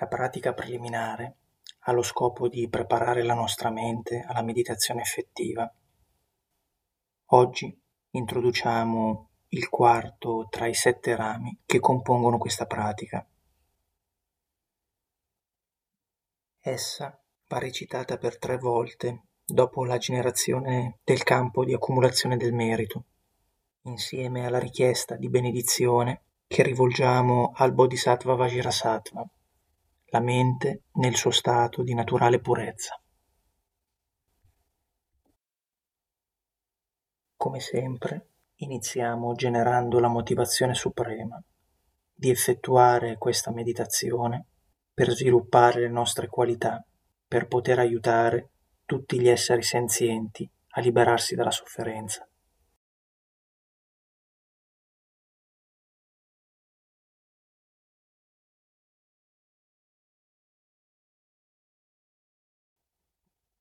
La pratica preliminare ha lo scopo di preparare la nostra mente alla meditazione effettiva. Oggi introduciamo il quarto tra i sette rami che compongono questa pratica. Essa va recitata per tre volte dopo la generazione del campo di accumulazione del merito, insieme alla richiesta di benedizione che rivolgiamo al Bodhisattva Vajrasattva, la mente nel suo stato di naturale purezza. Come sempre, iniziamo generando la motivazione suprema di effettuare questa meditazione per sviluppare le nostre qualità, per poter aiutare tutti gli esseri senzienti a liberarsi dalla sofferenza.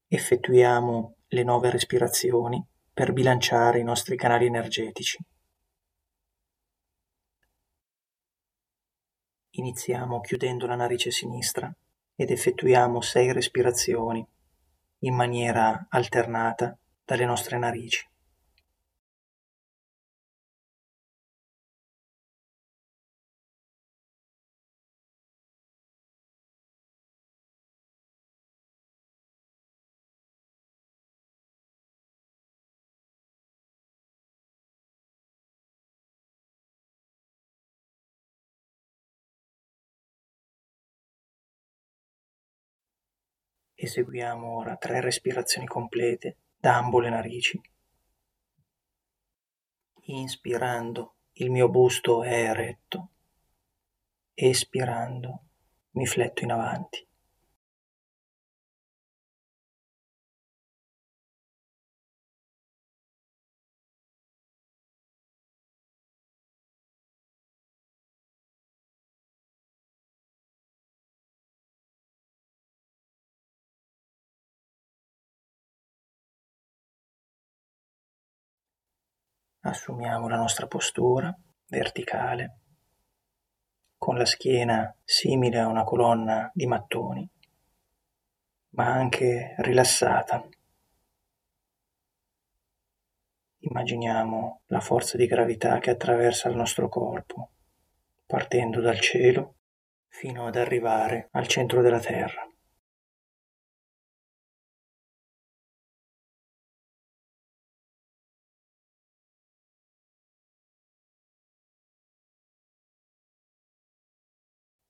Effettuiamo le nove respirazioni per bilanciare i nostri canali energetici. Iniziamo chiudendo la narice sinistra ed effettuiamo sei respirazioni in maniera alternata dalle nostre narici. Eseguiamo ora tre respirazioni complete da ambo le narici. Inspirando il mio busto è eretto, espirando mi fletto in avanti. Assumiamo la nostra postura verticale, con la schiena simile a una colonna di mattoni, ma anche rilassata. Immaginiamo la forza di gravità che attraversa il nostro corpo, partendo dal cielo fino ad arrivare al centro della Terra.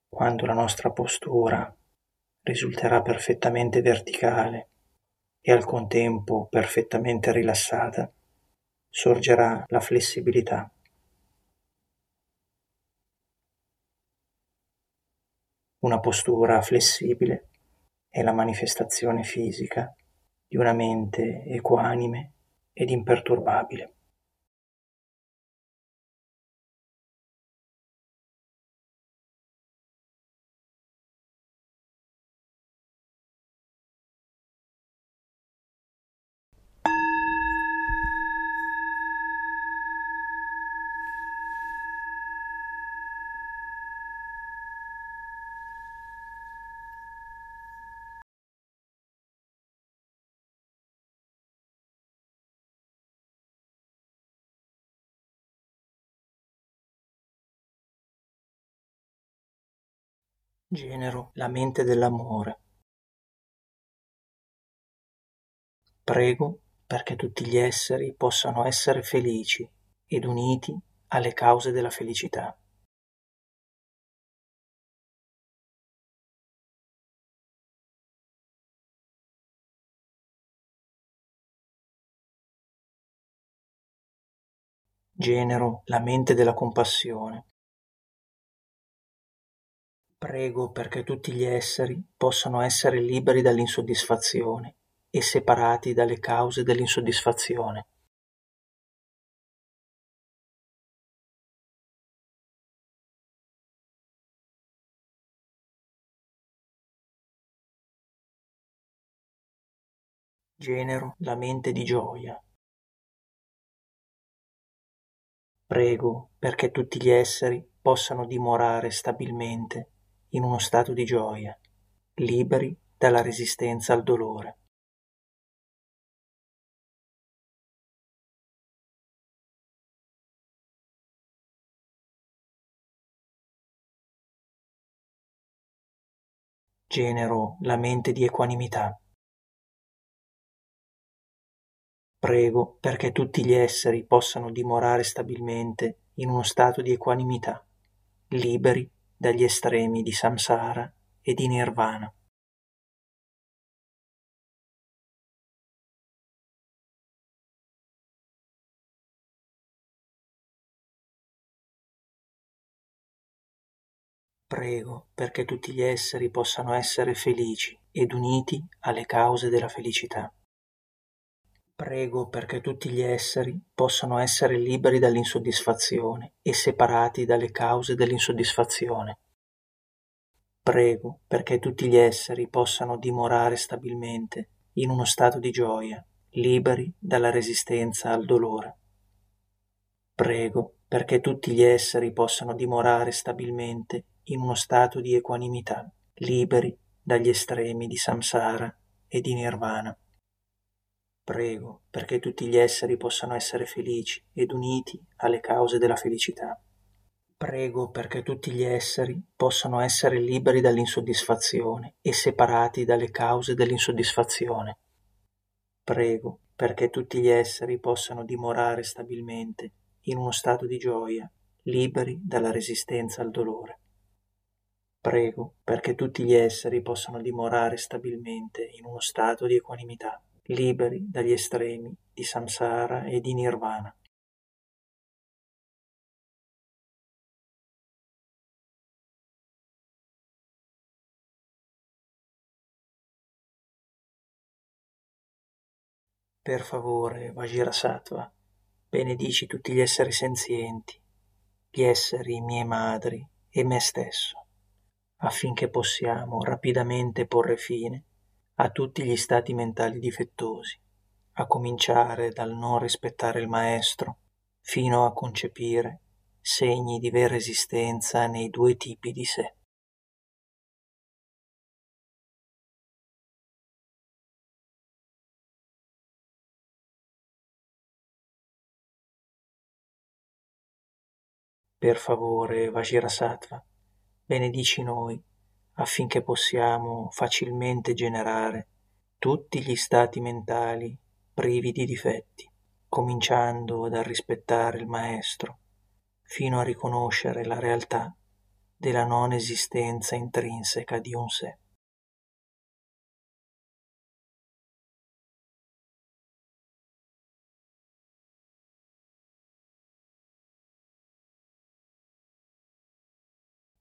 Quando la nostra postura risulterà perfettamente verticale e al contempo perfettamente rilassata, sorgerà la flessibilità. Una postura flessibile è la manifestazione fisica di una mente equanime ed imperturbabile. Genero la mente dell'amore. Prego perché tutti gli esseri possano essere felici ed uniti alle cause della felicità. Genero la mente della compassione. Prego perché tutti gli esseri possano essere liberi dall'insoddisfazione e separati dalle cause dell'insoddisfazione. Genero la mente di gioia. Prego perché tutti gli esseri possano dimorare stabilmente in uno stato di gioia, liberi dalla resistenza al dolore. Genero la mente di equanimità. Prego perché tutti gli esseri possano dimorare stabilmente in uno stato di equanimità, liberi dagli estremi di samsara e di nirvana. Prego perché tutti gli esseri possano essere felici ed uniti alle cause della felicità. Prego perché tutti gli esseri possano essere liberi dall'insoddisfazione e separati dalle cause dell'insoddisfazione. Prego perché tutti gli esseri possano dimorare stabilmente in uno stato di gioia, liberi dalla resistenza al dolore. Prego perché tutti gli esseri possano dimorare stabilmente in uno stato di equanimità, liberi dagli estremi di samsara e di nirvana. Prego perché tutti gli esseri possano essere felici ed uniti alle cause della felicità. Prego perché tutti gli esseri possano essere liberi dall'insoddisfazione e separati dalle cause dell'insoddisfazione. Prego perché tutti gli esseri possano dimorare stabilmente in uno stato di gioia, liberi dalla resistenza al dolore. Prego perché tutti gli esseri possano dimorare stabilmente in uno stato di equanimità, liberi dagli estremi di samsara e di nirvana. Per favore, Vajrasattva, benedici tutti gli esseri senzienti, gli esseri miei madri e me stesso affinché possiamo rapidamente porre fine a tutti gli stati mentali difettosi, a cominciare dal non rispettare il maestro fino a concepire segni di vera esistenza nei due tipi di sé. Per favore, Vajrasattva, benedici noi affinché possiamo facilmente generare tutti gli stati mentali privi di difetti, cominciando dal rispettare il Maestro, fino a riconoscere la realtà della non esistenza intrinseca di un sé.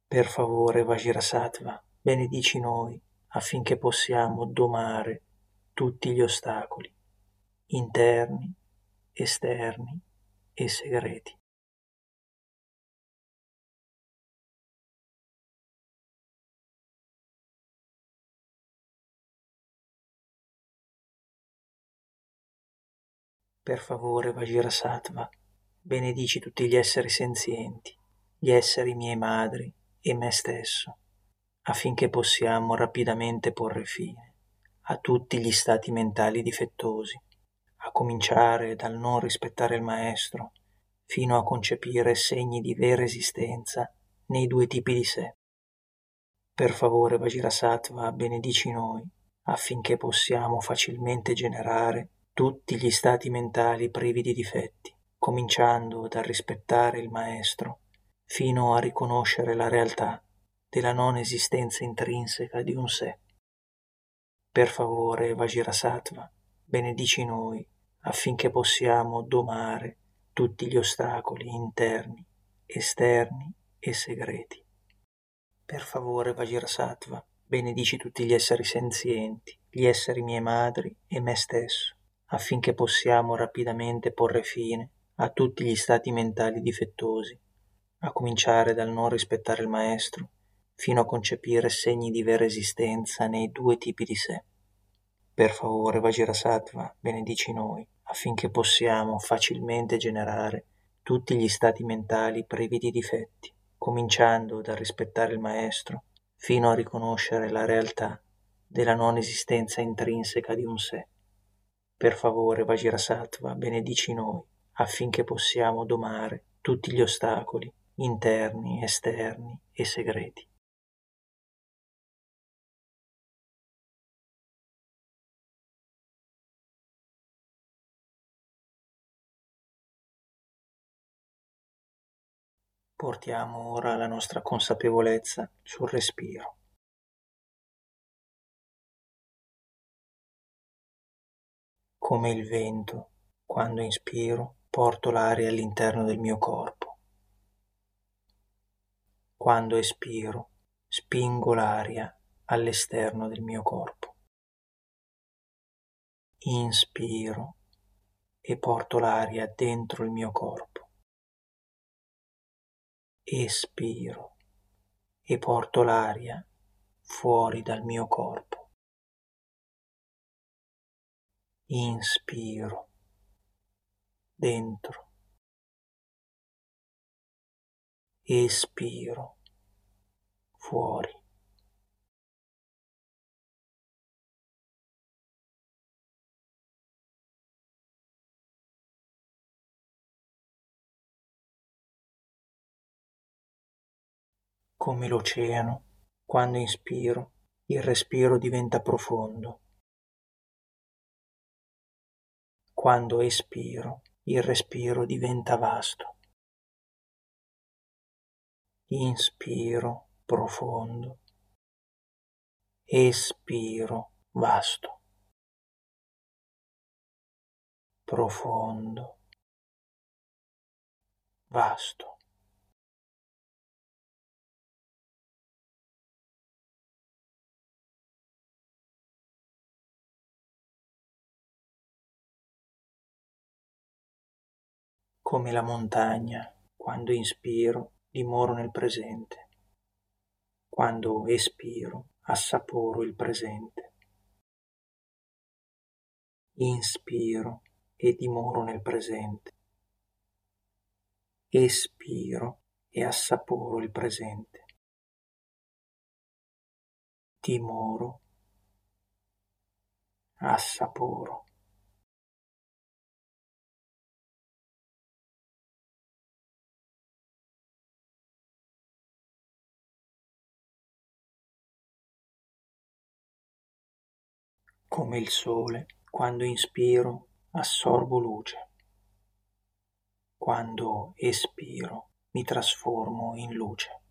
Per favore, Vajrasattva, benedici noi affinché possiamo domare tutti gli ostacoli, interni, esterni e segreti. Per favore, Vajrasattva, benedici tutti gli esseri senzienti, gli esseri miei madri, e me stesso, affinché possiamo rapidamente porre fine a tutti gli stati mentali difettosi, a cominciare dal non rispettare il maestro, fino a concepire segni di vera esistenza nei due tipi di sé. Per favore, Vajrasattva, benedici noi, affinché possiamo facilmente generare tutti gli stati mentali privi di difetti, cominciando dal rispettare il maestro fino a riconoscere la realtà della non esistenza intrinseca di un sé. Per favore, Vajrasattva, benedici noi affinché possiamo domare tutti gli ostacoli interni, esterni e segreti. Per favore, Vajrasattva, benedici tutti gli esseri senzienti, gli esseri miei madri e me stesso, affinché possiamo rapidamente porre fine a tutti gli stati mentali difettosi a cominciare dal non rispettare il maestro, fino a concepire segni di vera esistenza nei due tipi di sé. Per favore, Vajrasattva, benedici noi, affinché possiamo facilmente generare tutti gli stati mentali privi di difetti, cominciando dal rispettare il maestro, fino a riconoscere la realtà della non esistenza intrinseca di un sé. Per favore, Vajrasattva, benedici noi affinché possiamo domare tutti gli ostacoli interni, esterni e segreti. Portiamo ora la nostra consapevolezza sul respiro. Come il vento, quando inspiro, porto l'aria all'interno del mio corpo. Quando espiro, spingo l'aria all'esterno del mio corpo. Inspiro e porto l'aria dentro il mio corpo espiro e porto l'aria fuori dal mio corpo. Inspiro dentro. Espiro fuori. come l'oceano, quando inspiro, il respiro diventa profondo. Quando espiro, il respiro diventa vasto. Inspiro profondo. Espiro vasto. Profondo. Vasto. come la montagna, quando inspiro dimoro nel presente, quando espiro assaporo il presente. Inspiro e dimoro nel presente. Espiro e assaporo il presente. Dimoro, assaporo. Come il sole, quando inspiro assorbo luce, quando espiro mi trasformo in luce.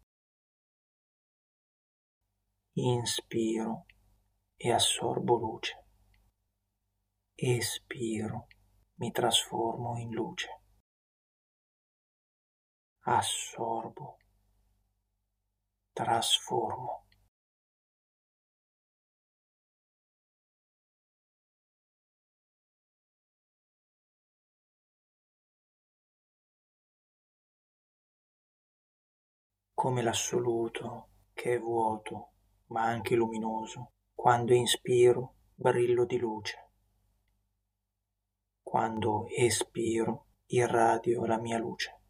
Inspiro e assorbo luce, espiro, mi trasformo in luce. Assorbo, trasformo. Come l'assoluto che è vuoto ma anche luminoso. Quando inspiro brillo di luce. Quando espiro irradio la mia luce.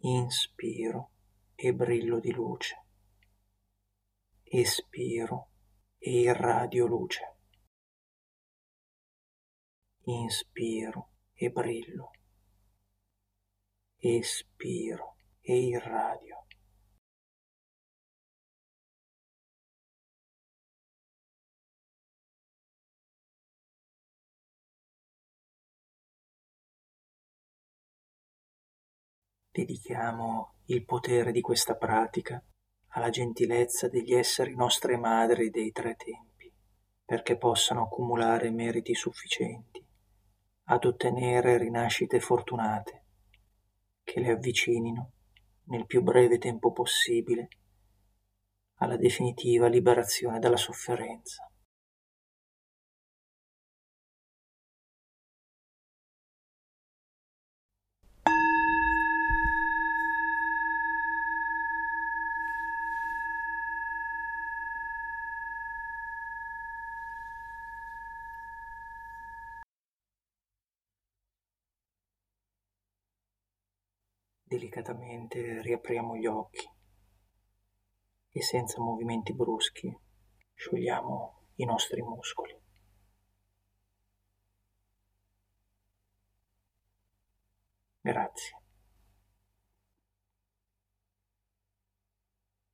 Inspiro e brillo di luce. Espiro e irradio luce. Inspiro e brillo espiro e irradio. Dedichiamo il potere di questa pratica alla gentilezza degli esseri nostre madri dei tre tempi, perché possano accumulare meriti sufficienti ad ottenere rinascite fortunate che le avvicinino nel più breve tempo possibile alla definitiva liberazione dalla sofferenza. Delicatamente riapriamo gli occhi e senza movimenti bruschi sciogliamo i nostri muscoli. Grazie.